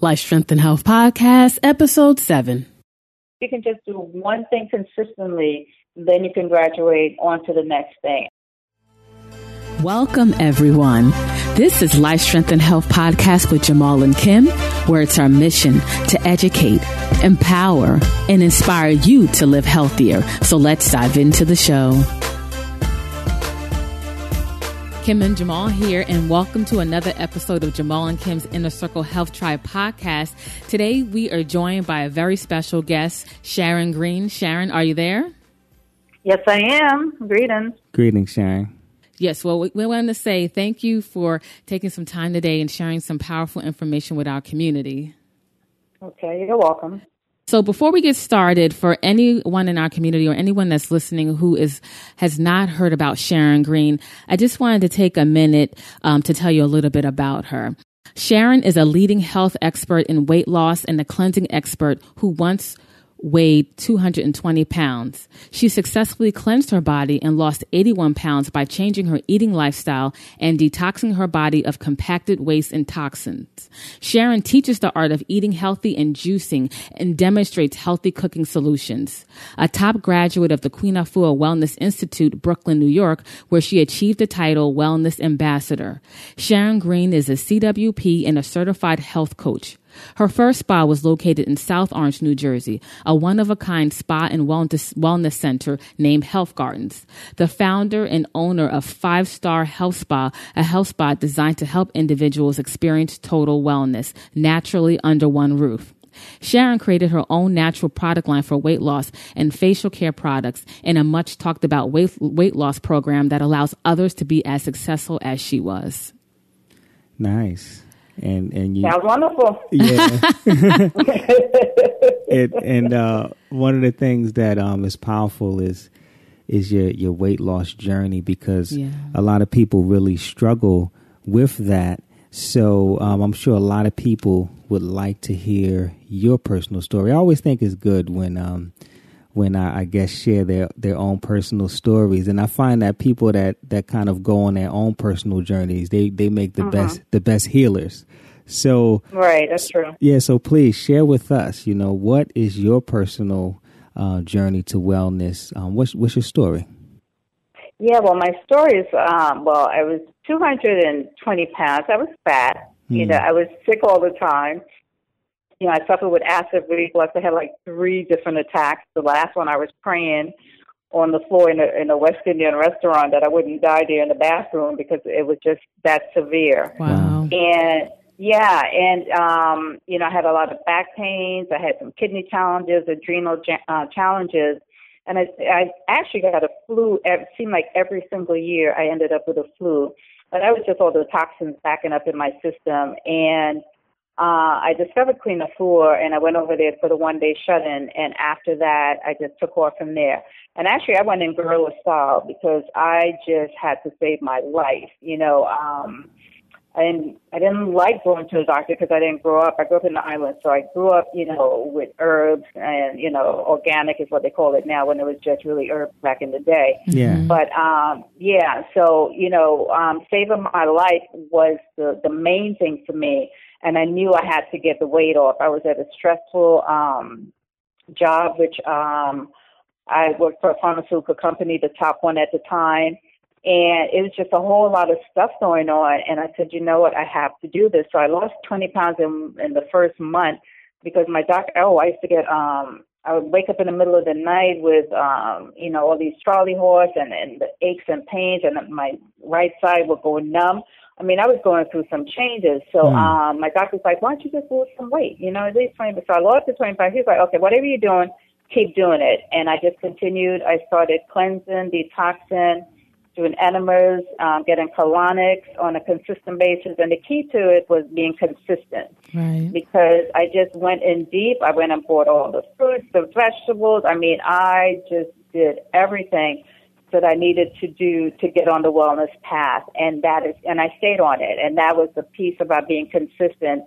Life Strength and Health Podcast, Episode 7. You can just do one thing consistently, then you can graduate on to the next thing. Welcome, everyone. This is Life Strength and Health Podcast with Jamal and Kim, where it's our mission to educate, empower, and inspire you to live healthier. So let's dive into the show. Kim and Jamal here, and welcome to another episode of Jamal and Kim's Inner Circle Health Tribe podcast. Today, we are joined by a very special guest, Sharon Green. Sharon, are you there? Yes, I am. Greetings. Greetings, Sharon. Yes, well, we, we want to say thank you for taking some time today and sharing some powerful information with our community. Okay, you're welcome. So before we get started, for anyone in our community or anyone that's listening who is has not heard about Sharon Green, I just wanted to take a minute um, to tell you a little bit about her. Sharon is a leading health expert in weight loss and a cleansing expert who once weighed 220 pounds. She successfully cleansed her body and lost 81 pounds by changing her eating lifestyle and detoxing her body of compacted waste and toxins. Sharon teaches the art of eating healthy and juicing and demonstrates healthy cooking solutions. A top graduate of the Queen Afua Wellness Institute, Brooklyn, New York, where she achieved the title Wellness Ambassador. Sharon Green is a CWP and a certified health coach. Her first spa was located in South Orange, New Jersey, a one of a kind spa and wellness, center named Health Gardens. The founder and owner of Five Star Health Spa, a health spa designed to help individuals experience total wellness naturally under one roof. Sharon created her own natural product line for weight loss and facial care products and a much talked about weight, weight loss program that allows others to be as successful as she was. Nice and and you sounds wonderful. Yeah, it, and uh, one of the things that um, is powerful is is your your weight loss journey because yeah. a lot of people really struggle with that. So um, I'm sure a lot of people would like to hear your personal story. I always think it's good when um, when I, I, guess share their their own personal stories, and I find that people that that kind of go on their own personal journeys, they they make the uh-huh. best the best healers. So right, that's true. Yeah, so please share with us. You know, what is your personal uh, journey to wellness? Um, what's what's your story? Yeah, well, my story is um, well, I was 220 pounds. I was fat. You hmm. know, I was sick all the time. You know, I suffered with acid reflux. I had like three different attacks. The last one, I was praying on the floor in a, in a West Indian restaurant that I wouldn't die there in the bathroom because it was just that severe. Wow. And yeah, and um, you know, I had a lot of back pains. I had some kidney challenges, adrenal uh, challenges, and I, I actually got a flu. It seemed like every single year I ended up with a flu, but that was just all the toxins backing up in my system. And uh, I discovered Queen Afua, and I went over there for the one day shut in. And after that, I just took off from there. And actually, I went in guerrilla style because I just had to save my life. You know. um I didn't I didn't like going to the doctor because I didn't grow up. I grew up in the islands, so I grew up, you know, with herbs and you know, organic is what they call it now. When it was just really herbs back in the day. Yeah. But um, yeah. So you know, um, saving my life was the the main thing for me, and I knew I had to get the weight off. I was at a stressful um job, which um, I worked for a pharmaceutical company, the top one at the time and it was just a whole lot of stuff going on. And I said, you know what, I have to do this. So I lost 20 pounds in, in the first month because my doctor, oh, I used to get, um, I would wake up in the middle of the night with, um, you know, all these charley horse and, and the aches and pains, and my right side would go numb. I mean, I was going through some changes. So mm. um, my doctor's like, why don't you just lose some weight? You know, at least 20. So I lost the 25. He's like, okay, whatever you're doing, keep doing it. And I just continued. I started cleansing, detoxing doing enemas, um, getting colonics on a consistent basis. And the key to it was being consistent. Right. Because I just went in deep. I went and bought all the fruits, the vegetables. I mean, I just did everything that I needed to do to get on the wellness path. And that is, and I stayed on it. And that was the piece about being consistent,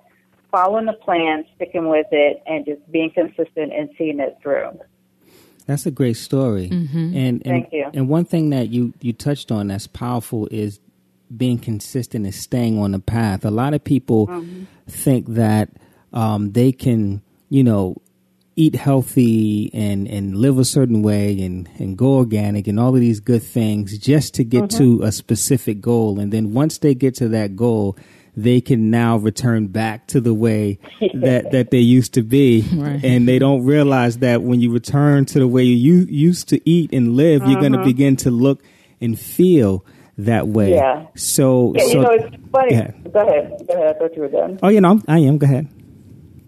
following the plan, sticking with it, and just being consistent and seeing it through. That's a great story. Mm-hmm. And, and, Thank you. And one thing that you, you touched on that's powerful is being consistent and staying on the path. A lot of people mm-hmm. think that um, they can, you know, eat healthy and, and live a certain way and, and go organic and all of these good things just to get mm-hmm. to a specific goal. And then once they get to that goal, they can now return back to the way that, that they used to be. Right. And they don't realize that when you return to the way you used to eat and live, mm-hmm. you're going to begin to look and feel that way. Yeah. So, yeah, so, you know, it's funny. Yeah. Go ahead. Go ahead. I thought you were done. Oh, you know, I am. Go ahead.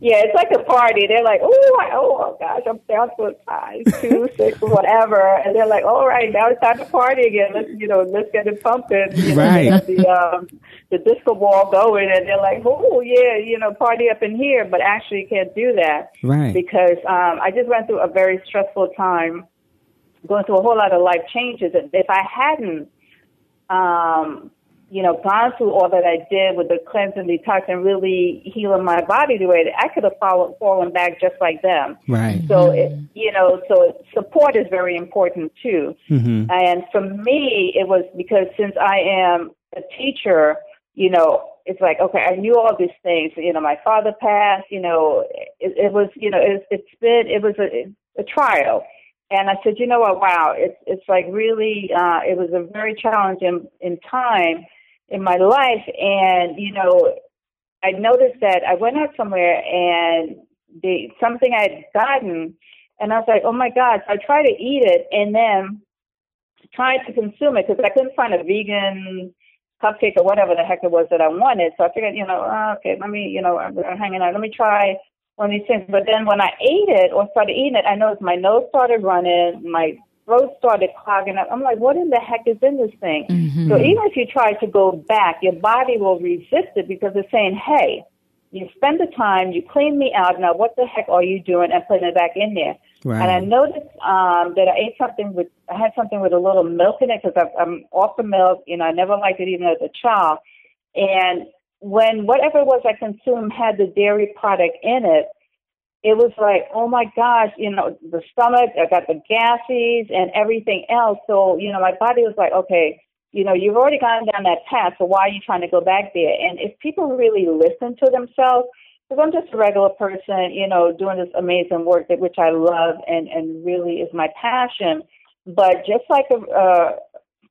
Yeah, it's like a party. They're like, oh, oh gosh, I'm down to a size two, six, whatever, and they're like, all right, now it's time to party again. Let's, you know, let's get it pumping. You right. Know, the um, the disco ball going, and they're like, oh yeah, you know, party up in here, but actually can't do that. Right. Because um, I just went through a very stressful time, going through a whole lot of life changes, and if I hadn't um, you know, gone through all that I did with the cleansing, detox, and really healing my body the way that I could have fallen, fallen back just like them. Right. So, it, you know, so support is very important too. Mm-hmm. And for me, it was because since I am a teacher, you know, it's like, okay, I knew all these things. You know, my father passed, you know, it, it was, you know, it, it's been, it was a, a trial and I said, you know what? Wow, it's it's like really, uh, it was a very challenging in time, in my life. And, you know, I noticed that I went out somewhere and the something I had gotten, and I was like, oh my God. So I tried to eat it and then tried to consume it because I couldn't find a vegan cupcake or whatever the heck it was that I wanted. So I figured, you know, oh, okay, let me, you know, I'm hanging out. Let me try one of these things. But then when I ate it or started eating it, I noticed my nose started running, my throat started clogging up. I'm like, what in the heck is in this thing? Mm-hmm. So even if you try to go back, your body will resist it because it's saying, hey, you spend the time, you clean me out. Now, what the heck are you doing? And putting it back in there. Right. And I noticed um, that I ate something with, I had something with a little milk in it because I'm off the milk. You know, I never liked it even as a child. And when whatever it was I consumed had the dairy product in it, it was like, oh my gosh, you know, the stomach, I got the gases and everything else. So, you know, my body was like, okay, you know, you've already gone down that path, so why are you trying to go back there? And if people really listen to themselves, because I'm just a regular person, you know, doing this amazing work that which I love and and really is my passion. But just like a a,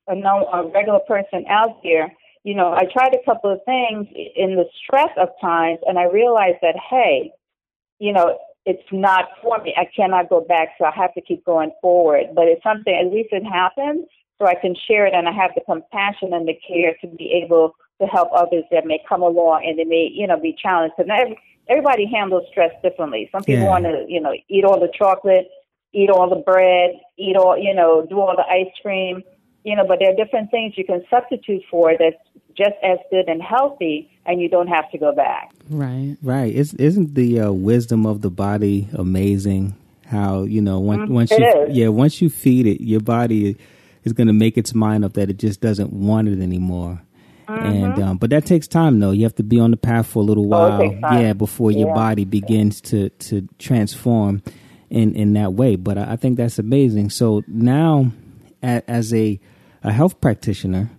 a, a regular person out there, you know, I tried a couple of things in the stress of times, and I realized that hey, you know, it's not for me. I cannot go back, so I have to keep going forward. But it's something, at least it happened, so I can share it and I have the compassion and the care to be able to help others that may come along and they may, you know, be challenged. Because every, everybody handles stress differently. Some people yeah. want to, you know, eat all the chocolate, eat all the bread, eat all, you know, do all the ice cream, you know, but there are different things you can substitute for that's just as good and healthy, and you don't have to go back. Right, right. Is, isn't the uh, wisdom of the body amazing? How you know once mm-hmm. once it you is. yeah once you feed it, your body is going to make its mind up that it just doesn't want it anymore. Mm-hmm. And um, but that takes time though. You have to be on the path for a little while, oh, yeah, before your yeah. body begins to to transform in in that way. But I, I think that's amazing. So now, as a a health practitioner,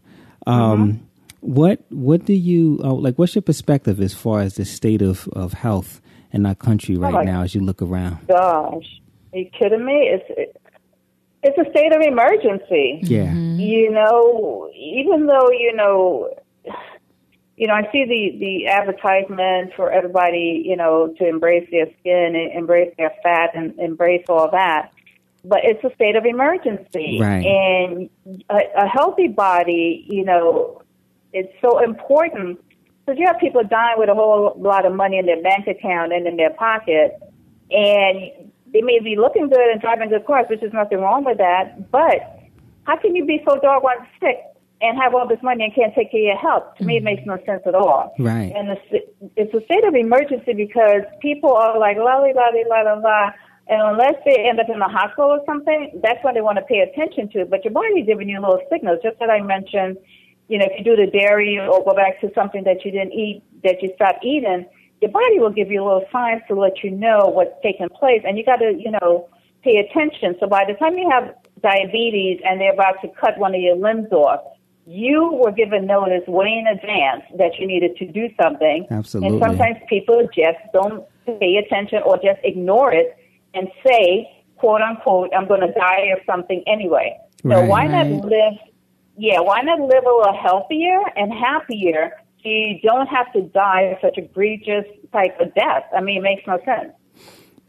um, mm-hmm. what what do you uh, like? What's your perspective as far as the state of, of health in our country right oh now as you look around? Gosh, are you kidding me? It's it's a state of emergency. Yeah, mm-hmm. you know, even though you know. You know, I see the the advertisement for everybody, you know, to embrace their skin, embrace their fat, and embrace all that but it's a state of emergency. Right. And a, a healthy body, you know, it's so important because you have people dying with a whole lot of money in their bank account and in their pocket, and they may be looking good and driving good cars, which is nothing wrong with that. But how can you be so doggone sick and have all this money and can't take care of your health? To mm-hmm. me, it makes no sense at all. Right. And it's, it's a state of emergency because people are like la la la la la la and unless they end up in the hospital or something, that's when they want to pay attention to. But your body's giving you little signals, just that I mentioned. You know, if you do the dairy or go back to something that you didn't eat, that you stopped eating, your body will give you little signs to let you know what's taking place. And you got to, you know, pay attention. So by the time you have diabetes and they're about to cut one of your limbs off, you were given notice way in advance that you needed to do something. Absolutely. And sometimes people just don't pay attention or just ignore it and say, quote unquote, I'm going to die of something anyway. Right. So why not live, yeah, why not live a little healthier and happier so you don't have to die of such egregious type of death? I mean, it makes no sense.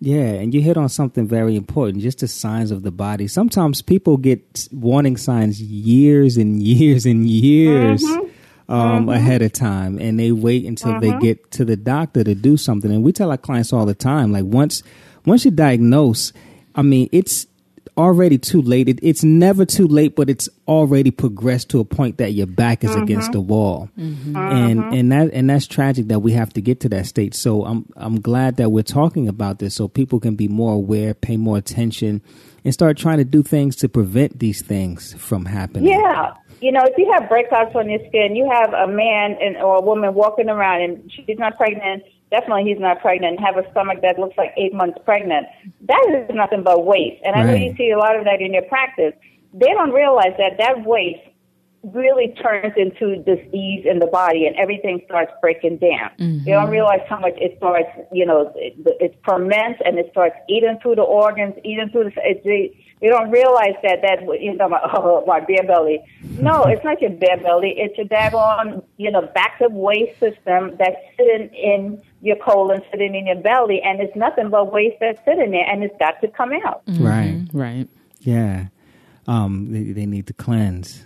Yeah, and you hit on something very important, just the signs of the body. Sometimes people get warning signs years and years and years mm-hmm. Um, mm-hmm. ahead of time, and they wait until mm-hmm. they get to the doctor to do something. And we tell our clients all the time, like once once you diagnose, I mean, it's already too late. It, it's never too late, but it's already progressed to a point that your back is mm-hmm. against the wall, mm-hmm. and mm-hmm. and that and that's tragic that we have to get to that state. So I'm I'm glad that we're talking about this so people can be more aware, pay more attention, and start trying to do things to prevent these things from happening. Yeah. You know, if you have breakouts on your skin, you have a man and or a woman walking around and she's not pregnant definitely he's not pregnant, have a stomach that looks like eight months pregnant. That is nothing but waste. And I know you see a lot of that in your practice. They don't realize that that waste really turns into disease in the body and everything starts breaking down. Mm-hmm. They don't realize how much it starts, you know, it, it ferments and it starts eating through the organs, eating through the, it, they, they don't realize that, that, you know, my, oh, my bare belly. No, it's not your bare belly. It's your daggone, you know, backed up waste system that's sitting in your colon sitting in your belly, and it's nothing but waste that's sitting there, and it's got to come out. Mm-hmm. Right, right, yeah. Um, they, they need to cleanse.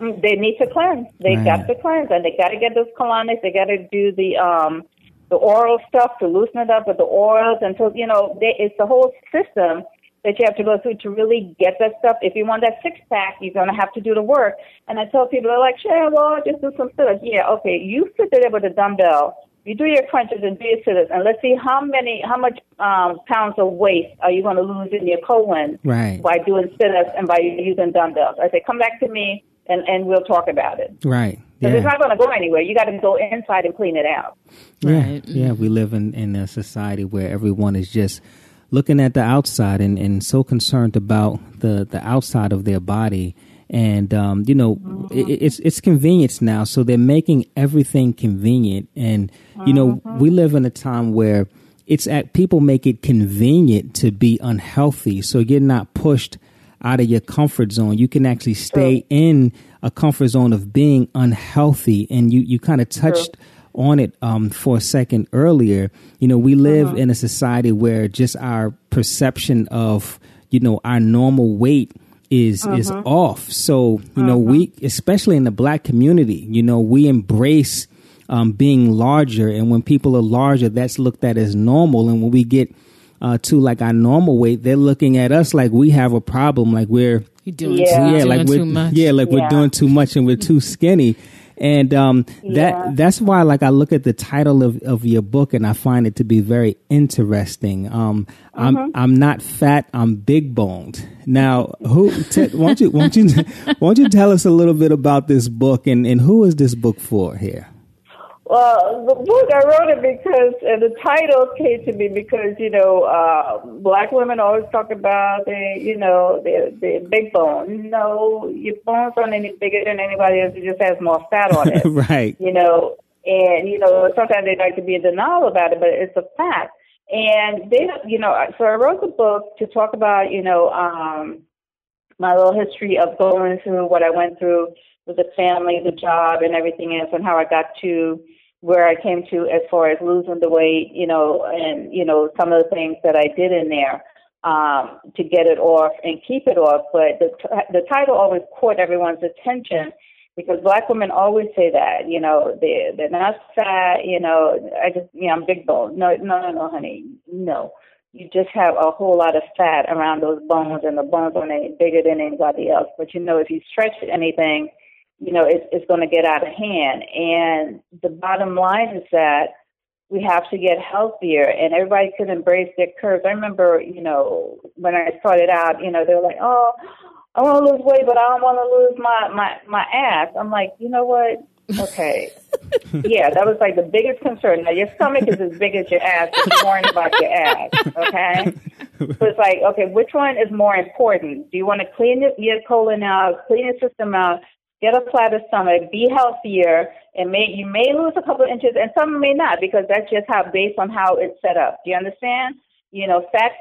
Mm, they need to cleanse. They right. got to cleanse, and they got to get those colonics. They got to do the um, the oral stuff to loosen it up with the oils and so you know they, it's the whole system that you have to go through to really get that stuff. If you want that six pack, you're gonna have to do the work. And I tell people, they're like, "Sure, well, just do some sit ups. Yeah, okay. You sit there with a dumbbell you do your crunches and do your sit-ups, and let's see how many, how much um, pounds of waste are you going to lose in your colon right. by doing sit-ups and by using dumbbells. I say, come back to me and, and we'll talk about it. Right. Because yeah. it's not going to go anywhere. You got to go inside and clean it out. Yeah. Right. Yeah. We live in, in a society where everyone is just looking at the outside and, and so concerned about the, the outside of their body and um, you know mm-hmm. it, it's it's convenience now so they're making everything convenient and you know mm-hmm. we live in a time where it's at people make it convenient to be unhealthy so you're not pushed out of your comfort zone you can actually stay True. in a comfort zone of being unhealthy and you you kind of touched True. on it um, for a second earlier you know we live mm-hmm. in a society where just our perception of you know our normal weight is uh-huh. is off. So you know, uh-huh. we especially in the black community, you know, we embrace um, being larger, and when people are larger, that's looked at as normal. And when we get uh, to like our normal weight, they're looking at us like we have a problem, like we're doing yeah, too, yeah like we're much. yeah, like yeah. we're doing too much and we're too skinny. And um, yeah. that that's why, like, I look at the title of, of your book and I find it to be very interesting. Um, I'm mm-hmm. I'm not fat. I'm big boned. Now, who? T- won't you won't you won't you tell us a little bit about this book and and who is this book for here? Well, the book I wrote it because uh, the title came to me because you know uh, black women always talk about the you know the the big bone. No, your bones aren't any bigger than anybody else. It just has more fat on it. right. You know, and you know sometimes they like to be in denial about it, but it's a fact. And they, you know, so I wrote the book to talk about you know um, my little history of going through what I went through with the family, the job, and everything else, and how I got to where I came to as far as losing the weight, you know, and you know some of the things that I did in there um, to get it off and keep it off. But the the title always caught everyone's attention because black women always say that, you know, they they're not fat, you know. I just, you know, I'm big bone. No, no, no, no, honey, no. You just have a whole lot of fat around those bones, and the bones aren't any bigger than anybody else. But you know, if you stretch anything you know, it's, it's going to get out of hand. And the bottom line is that we have to get healthier and everybody could embrace their curves. I remember, you know, when I started out, you know, they were like, oh, I want to lose weight, but I don't want to lose my, my, my ass. I'm like, you know what? Okay. yeah, that was like the biggest concern. Now, your stomach is as big as your ass, you're worrying about your ass, okay? So it's like, okay, which one is more important? Do you want to clean your, your colon out, clean your system out, get a flatter stomach, be healthier, and may you may lose a couple of inches, and some may not because that's just how based on how it's set up. Do you understand? You know, fat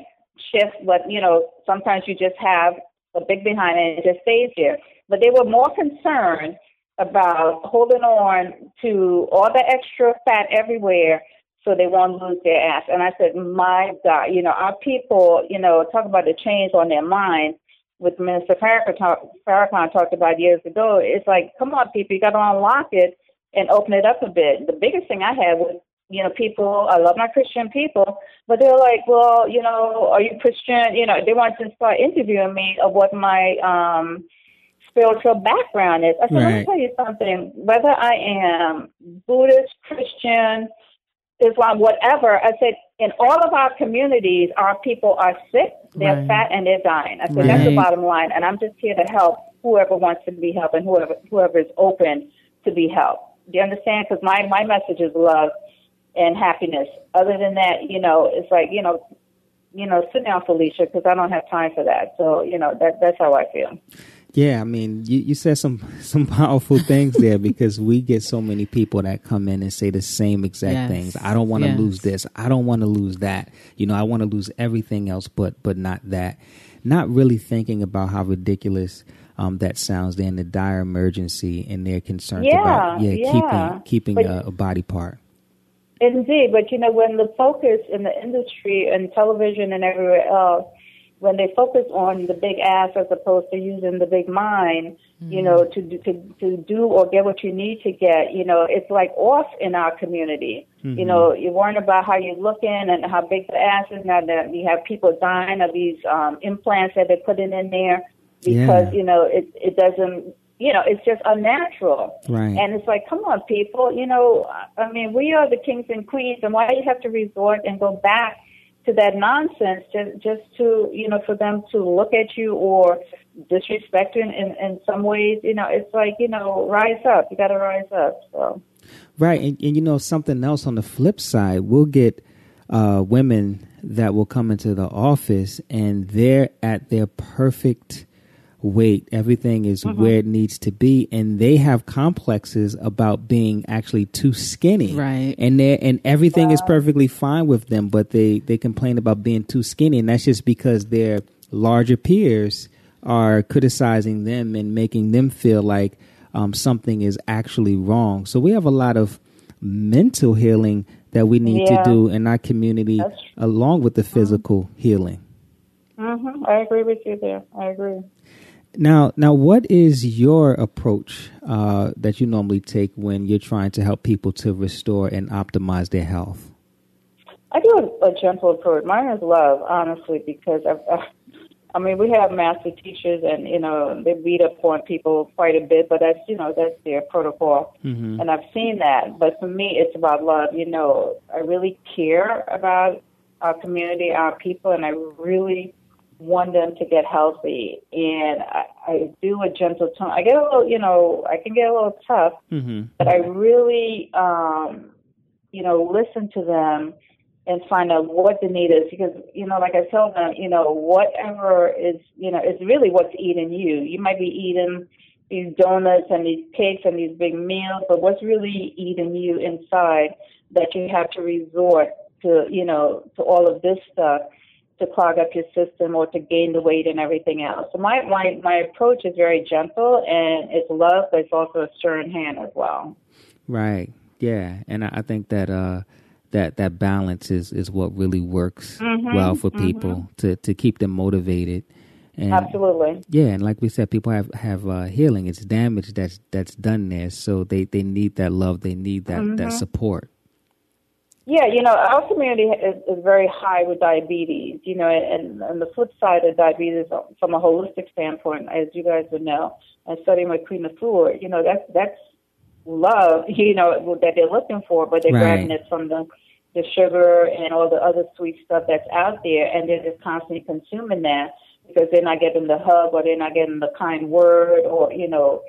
shifts, but you know sometimes you just have a big behind and it just stays there. But they were more concerned about holding on to all the extra fat everywhere so they won't lose their ass. And I said, my God, you know, our people, you know, talk about the change on their mind with Minister Farrakhan, talk, Farrakhan talked about years ago. It's like, come on, people, you got to unlock it and open it up a bit. The biggest thing I had was, you know, people, I love my Christian people, but they're like, well, you know, are you Christian? You know, they want to start interviewing me of what my, um, spiritual background is. I said, right. let me tell you something. Whether I am Buddhist, Christian, Islam, whatever, I said, in all of our communities, our people are sick, they're right. fat, and they're dying. I said, right. that's the bottom line. And I'm just here to help whoever wants to be helped and whoever, whoever is open to be helped. Do you understand? Because my, my message is love and happiness. Other than that, you know, it's like, you know, you know, sit down, Felicia, because I don't have time for that. So, you know, that that's how I feel. Yeah, I mean, you, you said some some powerful things there because we get so many people that come in and say the same exact yes. things. I don't want to yes. lose this. I don't want to lose that. You know, I want to lose everything else, but but not that. Not really thinking about how ridiculous um, that sounds. They're in the dire emergency and they're concerned yeah, about yeah, yeah. keeping keeping a, a body part. Indeed, but you know when the focus in the industry and television and everywhere else when they focus on the big ass as opposed to using the big mind, mm-hmm. you know, to to to do or get what you need to get, you know, it's like off in our community. Mm-hmm. You know, you're worrying about how you're looking and how big the ass is. Now that you have people dying of these um, implants that they're putting in there because yeah. you know it it doesn't. You know, it's just unnatural. Right. And it's like, come on, people. You know, I mean, we are the kings and queens, and why do you have to resort and go back to that nonsense just just to you know for them to look at you or disrespect you in, in, in some ways you know it's like you know rise up. You got to rise up so. Right and, and you know something else on the flip side we'll get uh, women that will come into the office and they're at their perfect weight. Everything is mm-hmm. where it needs to be, and they have complexes about being actually too skinny. Right. And they and everything wow. is perfectly fine with them, but they they complain about being too skinny, and that's just because their larger peers are criticizing them and making them feel like um, something is actually wrong. So we have a lot of mental healing that we need yeah. to do in our community, along with the physical mm-hmm. healing. Mm-hmm. I agree with you there. I agree. Now, now, what is your approach uh, that you normally take when you're trying to help people to restore and optimize their health? I do a, a gentle approach. Mine is love, honestly, because I've, I mean, we have master teachers, and you know, they beat up on people quite a bit, but that's you know, that's their protocol, mm-hmm. and I've seen that. But for me, it's about love. You know, I really care about our community, our people, and I really want them to get healthy. And I, I do a gentle tone. I get a little, you know, I can get a little tough, mm-hmm. but I really, um, you know, listen to them and find out what the need is because you know like i tell them you know whatever is you know is really what's eating you you might be eating these donuts and these cakes and these big meals but what's really eating you inside that you have to resort to you know to all of this stuff to clog up your system or to gain the weight and everything else. So my, my, my approach is very gentle and it's love, but it's also a stern hand as well. Right. Yeah. And I, I think that, uh, that, that balance is, is what really works mm-hmm. well for mm-hmm. people mm-hmm. to, to keep them motivated. And, Absolutely. Yeah, and like we said, people have have uh, healing. It's damage that's that's done there, so they, they need that love. They need that mm-hmm. that support. Yeah, you know, our community is, is very high with diabetes, you know, and, and the flip side of diabetes from a holistic standpoint, as you guys would know, and studying with Queen of Afua, you know, that's, that's love, you know, that they're looking for, but they're right. grabbing it from the, the sugar and all the other sweet stuff that's out there, and they're just constantly consuming that because they're not getting the hug or they're not getting the kind word or, you know,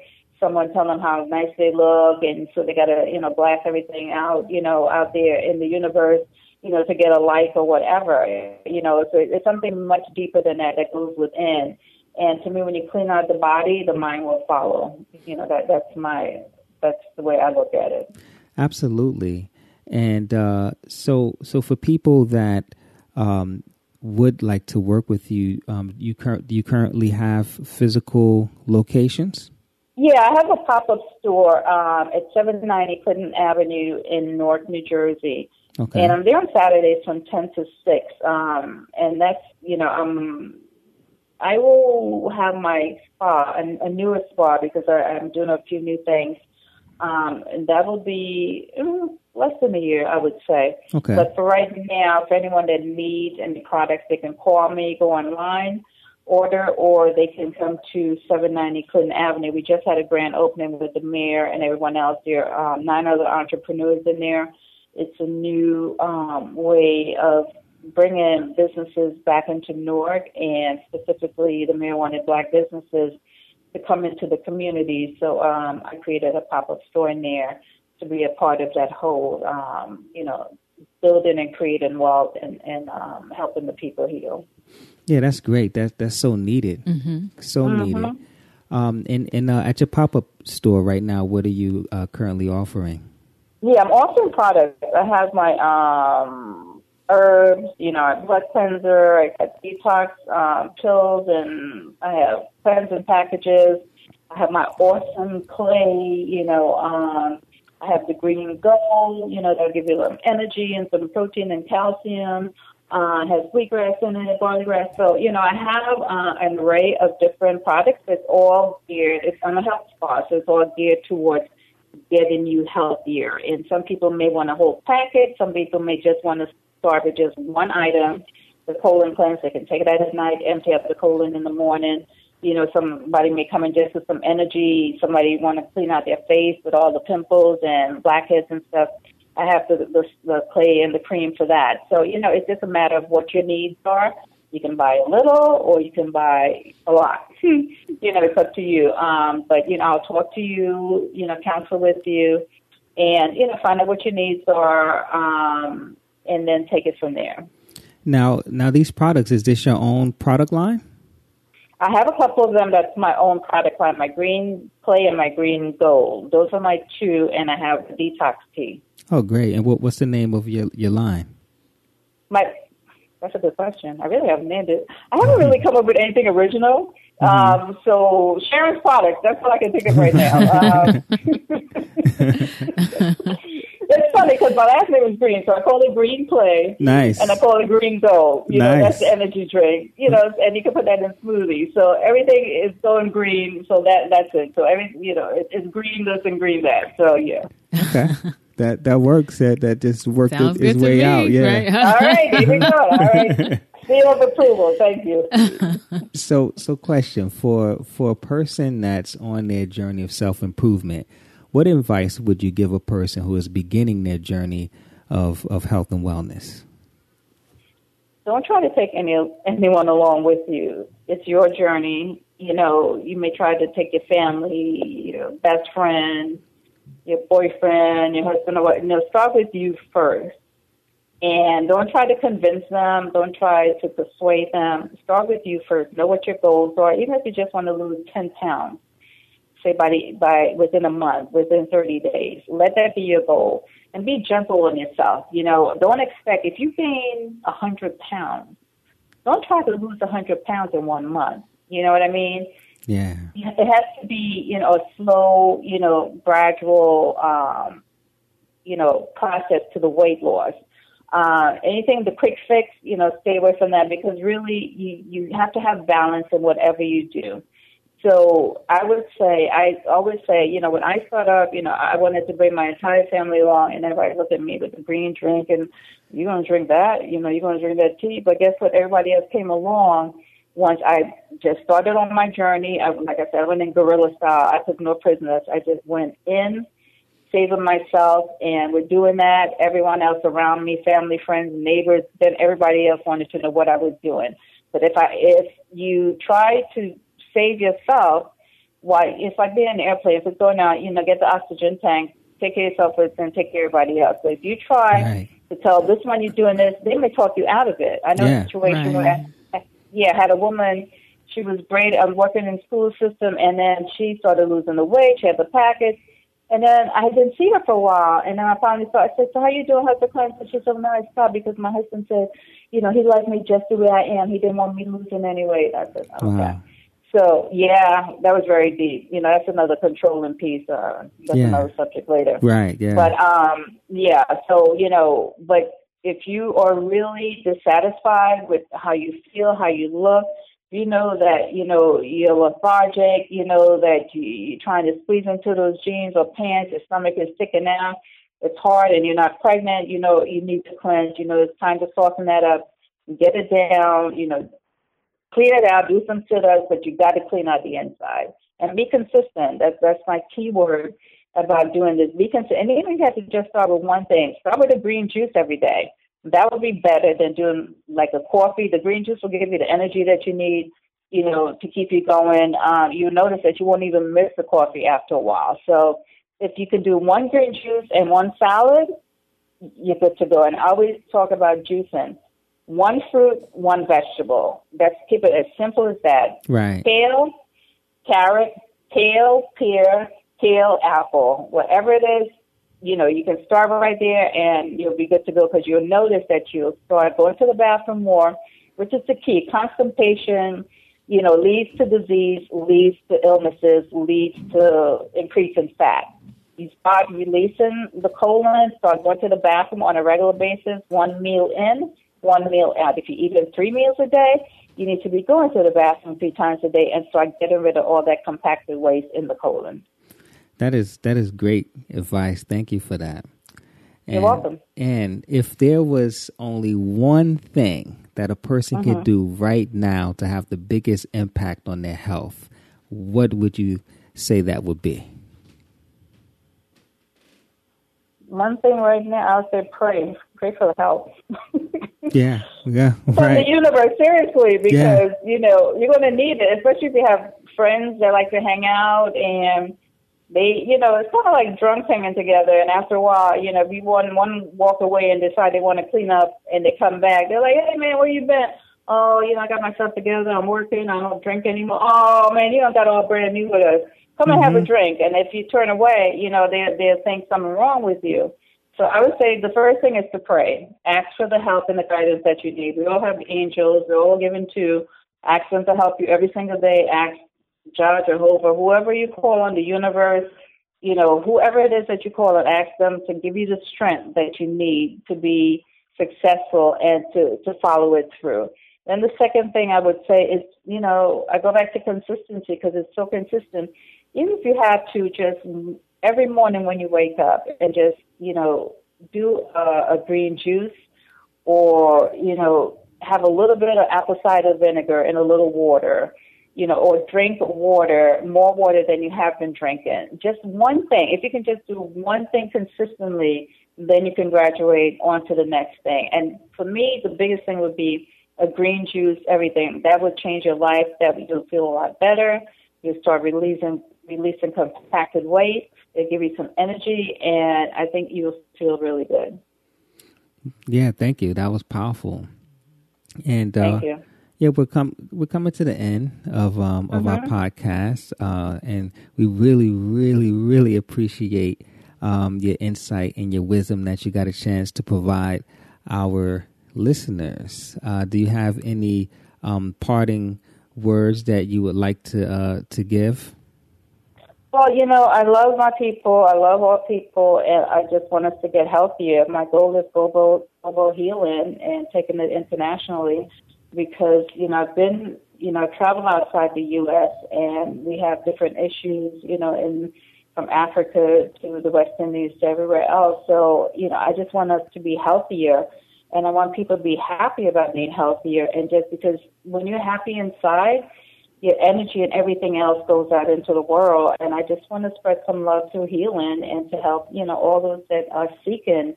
someone tell them how nice they look, and so they got to you know blast everything out you know out there in the universe you know to get a like or whatever you know so it's something much deeper than that that goes within And to me, when you clean out the body, the mind will follow. You know that that's my that's the way I look at it. Absolutely. And uh, so, so for people that um, would like to work with you, um, you cur- do you currently have physical locations? Yeah, I have a pop up store um, at 790 Clinton Avenue in North New Jersey. Okay. And I'm there on Saturdays from 10 to 6. Um, and that's, you know, um, I will have my spa, a, a newer spa, because I, I'm doing a few new things. Um, and that will be mm, less than a year, I would say. Okay. But for right now, for anyone that needs any products, they can call me, go online, order, or they can come to 790 Clinton Avenue. We just had a grand opening with the mayor and everyone else there. Um, nine other entrepreneurs in there. It's a new um, way of bringing businesses back into Newark, and specifically the mayor wanted black businesses to come into the community. So um, I created a pop-up store in there to be a part of that whole, um, you know, building and creating wealth and, and um, helping the people heal. Yeah, that's great. That that's so needed. Mm-hmm. So mm-hmm. needed. Um, and and uh, at your pop up store right now, what are you uh, currently offering? Yeah, I'm offering products. I have my um, herbs, you know, I have blood cleanser, I got detox um, pills, and I have cleansing packages. I have my awesome clay, you know, um, I have the green gold, you know, that'll give you some energy and some protein and calcium. Uh, has wheatgrass in it, barley grass. So, you know, I have uh, an array of different products. It's all geared, it's on a health spa, so it's all geared towards getting you healthier. And some people may want a whole packet. Some people may just want to start with just one item. The colon cleanse, they can take it out at night, empty out the colon in the morning you know, somebody may come in just with some energy. Somebody want to clean out their face with all the pimples and blackheads and stuff. I have the, the the clay and the cream for that. So you know, it's just a matter of what your needs are. You can buy a little, or you can buy a lot. you know, it's up to you. Um, but you know, I'll talk to you. You know, counsel with you, and you know, find out what your needs are, um, and then take it from there. Now, now these products is this your own product line? I have a couple of them that's my own product line, my green clay and my green gold. Those are my two, and I have the detox tea. Oh, great! And what, what's the name of your your line? My that's a good question. I really haven't named it. I haven't really come up with anything original. Mm-hmm. Um, so Sharon's product. That's what I can think of right now. Um, it's funny because my last name is Green, so I call it Green Clay. Nice. And I call it Green Gold. You nice. know, that's the energy drink. You know, and you can put that in smoothies. So everything is going green. So that that's it. So every you know, it, it's green this and green that. So yeah. Okay. that that works. That that just worked its, its way me, out. Yeah. Right? All right. Here we go. All right. Seal of approval. Thank you. so so question for for a person that's on their journey of self improvement what advice would you give a person who is beginning their journey of, of health and wellness? Don't try to take any anyone along with you. It's your journey. You know, you may try to take your family, your best friend, your boyfriend, your husband, or what. You know, start with you first. And don't try to convince them. Don't try to persuade them. Start with you first. Know what your goals are. Even if you just want to lose 10 pounds, say by the, by within a month, within 30 days. Let that be your goal, and be gentle on yourself. You know, don't expect if you gain a hundred pounds, don't try to lose a hundred pounds in one month. You know what I mean? Yeah. It has to be, you know, a slow, you know, gradual, um, you know, process to the weight loss. Uh, anything the quick fix, you know, stay away from that because really you you have to have balance in whatever you do. So I would say, I always say, you know, when I start up, you know, I wanted to bring my entire family along, and everybody looked at me with the green drink, and you're going to drink that, you know, you're going to drink that tea. But guess what? Everybody else came along once I just started on my journey. I, like I said, I went in guerrilla style. I took no prisoners. I just went in, saving myself, and with doing that, everyone else around me, family, friends, neighbors, then everybody else wanted to know what I was doing. But if I, if you try to save yourself, why it's like being in an airplane. If it's going out, you know, get the oxygen tank, take care of yourself first, and take care of everybody else. So if you try right. to tell this one you're doing this, they may talk you out of it. I know yeah. a situation right. where, I, yeah, I had a woman she was great. I was working in school system, and then she started losing the weight. She had the package. And then I didn't see her for a while, and then I finally saw. I said, "So how you doing, Husband Clinton?" And she said, "No, I stopped because my husband said, you know, he liked me just the way I am. He didn't want me losing any weight." I said, "Okay." Wow. So yeah, that was very deep. You know, that's another controlling piece. Uh, that's yeah. another subject later. Right. Yeah. But um, yeah. So you know, but if you are really dissatisfied with how you feel, how you look, you know that you know you're lethargic, you know that you, you're trying to squeeze into those jeans or pants, your stomach is sticking out, it's hard, and you're not pregnant. You know you need to cleanse. You know it's time to soften that up, get it down. You know, clean it out, do some sit-ups, but you got to clean out the inside and be consistent. That's that's my key word about doing this. Consistent, and even if you have to just start with one thing, start with a green juice every day that would be better than doing like a coffee. The green juice will give you the energy that you need, you know, to keep you going. Um, you notice that you won't even miss the coffee after a while. So if you can do one green juice and one salad, you're good to go. And I always talk about juicing. One fruit, one vegetable. Let's keep it as simple as that. Right. Kale, carrot, kale, pear, kale, apple. Whatever it is, you know, you can start right there and you'll be good to go because you'll notice that you'll start going to the bathroom more, which is the key. Constipation, you know, leads to disease, leads to illnesses, leads to increasing fat. You start releasing the colon, start going to the bathroom on a regular basis, one meal in, one meal out. If you're eating three meals a day, you need to be going to the bathroom three times a day and start getting rid of all that compacted waste in the colon. That is that is great advice. Thank you for that. And, You're welcome. And if there was only one thing that a person could mm-hmm. do right now to have the biggest impact on their health, what would you say that would be? One thing right now, I would say pray. Pray for the health. yeah, yeah, right. From the universe, seriously, because yeah. you know you're going to need it, especially if you have friends that like to hang out and they, you know, it's kind of like drunks hanging together. And after a while, you know, if you one one walk away and decide they want to clean up, and they come back, they're like, "Hey man, where you been?" Oh, you know, I got myself together. I'm working. I don't drink anymore. Oh man, you don't got all brand new with us. Come and mm-hmm. have a mm-hmm. drink. And if you turn away, you know, they they'll think something wrong with you. So I would say the first thing is to pray. Ask for the help and the guidance that you need. We all have angels. They're all given to. Ask them to help you every single day. Ask Jah, Jehovah, whoever you call on the universe, you know, whoever it is that you call and ask them to give you the strength that you need to be successful and to, to follow it through. Then the second thing I would say is, you know, I go back to consistency because it's so consistent. Even if you have to just every morning when you wake up and just, you know, do a, a green juice or, you know, have a little bit of apple cider vinegar in a little water you know, or drink water, more water than you have been drinking. Just one thing. If you can just do one thing consistently, then you can graduate on to the next thing. And for me, the biggest thing would be a green juice, everything. That would change your life. That would you'll feel a lot better. You'll start releasing releasing compacted weight. It'll give you some energy, and I think you'll feel really good. Yeah, thank you. That was powerful. And uh, thank you yeah, we're come we're coming to the end of um of our mm-hmm. podcast, uh, and we really, really, really appreciate um your insight and your wisdom that you got a chance to provide our listeners. Uh, do you have any um parting words that you would like to uh to give? Well, you know, I love my people. I love all people, and I just want us to get healthier. My goal is global global healing and taking it internationally because you know I've been you know travel outside the U.S. and we have different issues you know in from Africa to the West Indies to everywhere else. So you know I just want us to be healthier, and I want people to be happy about being healthier. And just because when you're happy inside, your energy and everything else goes out into the world. And I just want to spread some love through healing and to help you know all those that are seeking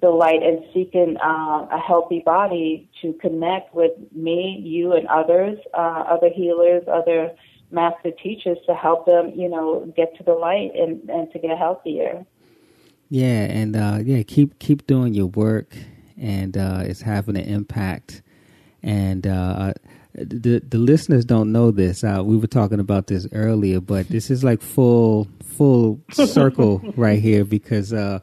the light and seeking uh, a healthy body to connect with me, you, and others, uh, other healers, other master teachers to help them, you know, get to the light and, and to get healthier. Yeah, and uh, yeah, keep keep doing your work, and uh, it's having an impact. And uh, the the listeners don't know this. Uh, we were talking about this earlier, but this is like full full circle right here because uh,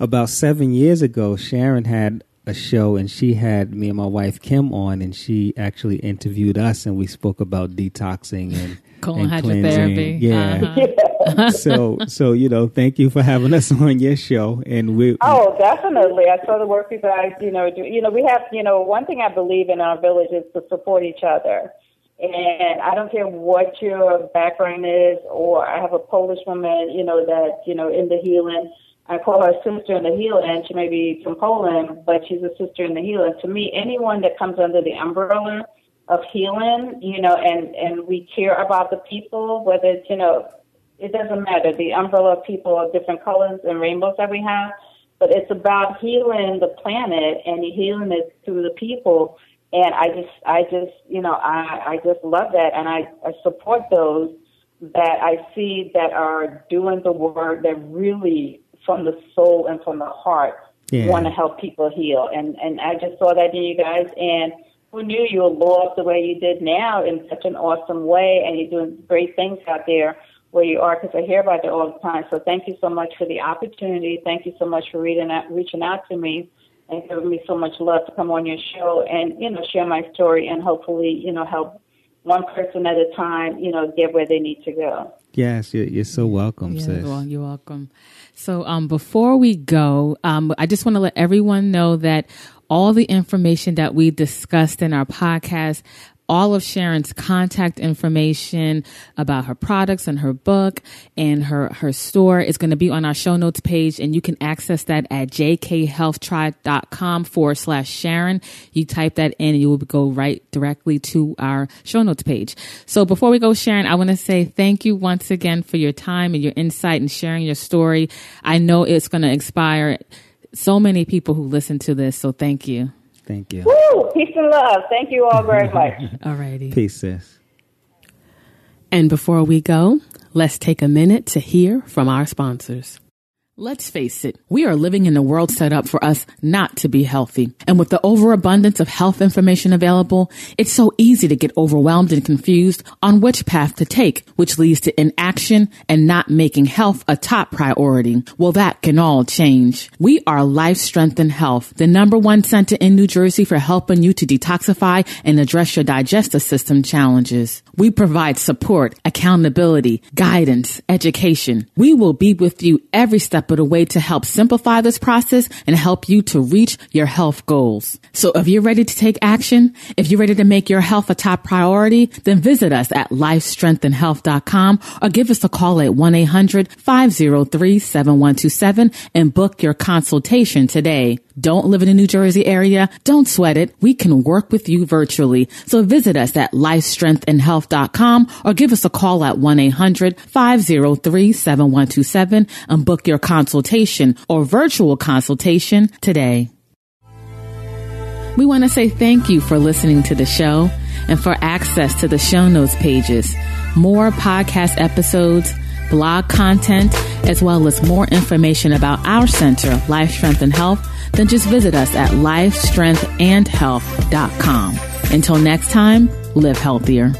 about seven years ago, Sharon had a show and she had me and my wife Kim on, and she actually interviewed us, and we spoke about detoxing and colon hydrotherapy. Yeah. Uh-huh. so so you know, thank you for having us on your show, and we. Oh, definitely. I saw the work you guys, you know, do. You know, we have, you know, one thing I believe in our village is to support each other. And I don't care what your background is, or I have a Polish woman, you know, that, you know, in the healing. I call her sister in the healing. She may be from Poland, but she's a sister in the healing. To me, anyone that comes under the umbrella of healing, you know, and, and we care about the people, whether it's, you know, it doesn't matter. The umbrella of people of different colors and rainbows that we have, but it's about healing the planet and healing it through the people. And I just, I just, you know, I, I just love that, and I, I support those that I see that are doing the work that really, from the soul and from the heart, yeah. want to help people heal. And and I just saw that in you guys, and who knew you would blow up the way you did now in such an awesome way, and you're doing great things out there where you are because I hear about it all the time. So thank you so much for the opportunity. Thank you so much for reading out, reaching out to me and giving me so much love to come on your show and you know share my story and hopefully you know help one person at a time you know get where they need to go. Yes, you're, you're so welcome, yeah, sis. Well, you're welcome. So, um, before we go, um, I just want to let everyone know that all the information that we discussed in our podcast all of Sharon's contact information about her products and her book and her, her store is going to be on our show notes page. And you can access that at jkhealthtribe.com forward slash Sharon. You type that in and you will go right directly to our show notes page. So before we go, Sharon, I want to say thank you once again for your time and your insight and sharing your story. I know it's going to inspire so many people who listen to this. So thank you. Thank you. Woo! Peace and love. Thank you all very much. all righty. Peace, sis. And before we go, let's take a minute to hear from our sponsors. Let's face it, we are living in a world set up for us not to be healthy. And with the overabundance of health information available, it's so easy to get overwhelmed and confused on which path to take, which leads to inaction and not making health a top priority. Well, that can all change. We are Life Strength and Health, the number one center in New Jersey for helping you to detoxify and address your digestive system challenges. We provide support, accountability, guidance, education. We will be with you every step of a way to help simplify this process and help you to reach your health goals. So if you're ready to take action, if you're ready to make your health a top priority, then visit us at lifestrengthandhealth.com or give us a call at 1-800-503-7127 and book your consultation today. Don't live in the New Jersey area? Don't sweat it. We can work with you virtually. So visit us at lifestrengthandhealth.com or give us a call at 1-800-503-7127 and book your consultation or virtual consultation today. We want to say thank you for listening to the show and for access to the show notes pages, more podcast episodes, blog content, as well as more information about our center, Life Strength and Health, then just visit us at lifestrengthandhealth.com. Until next time, live healthier.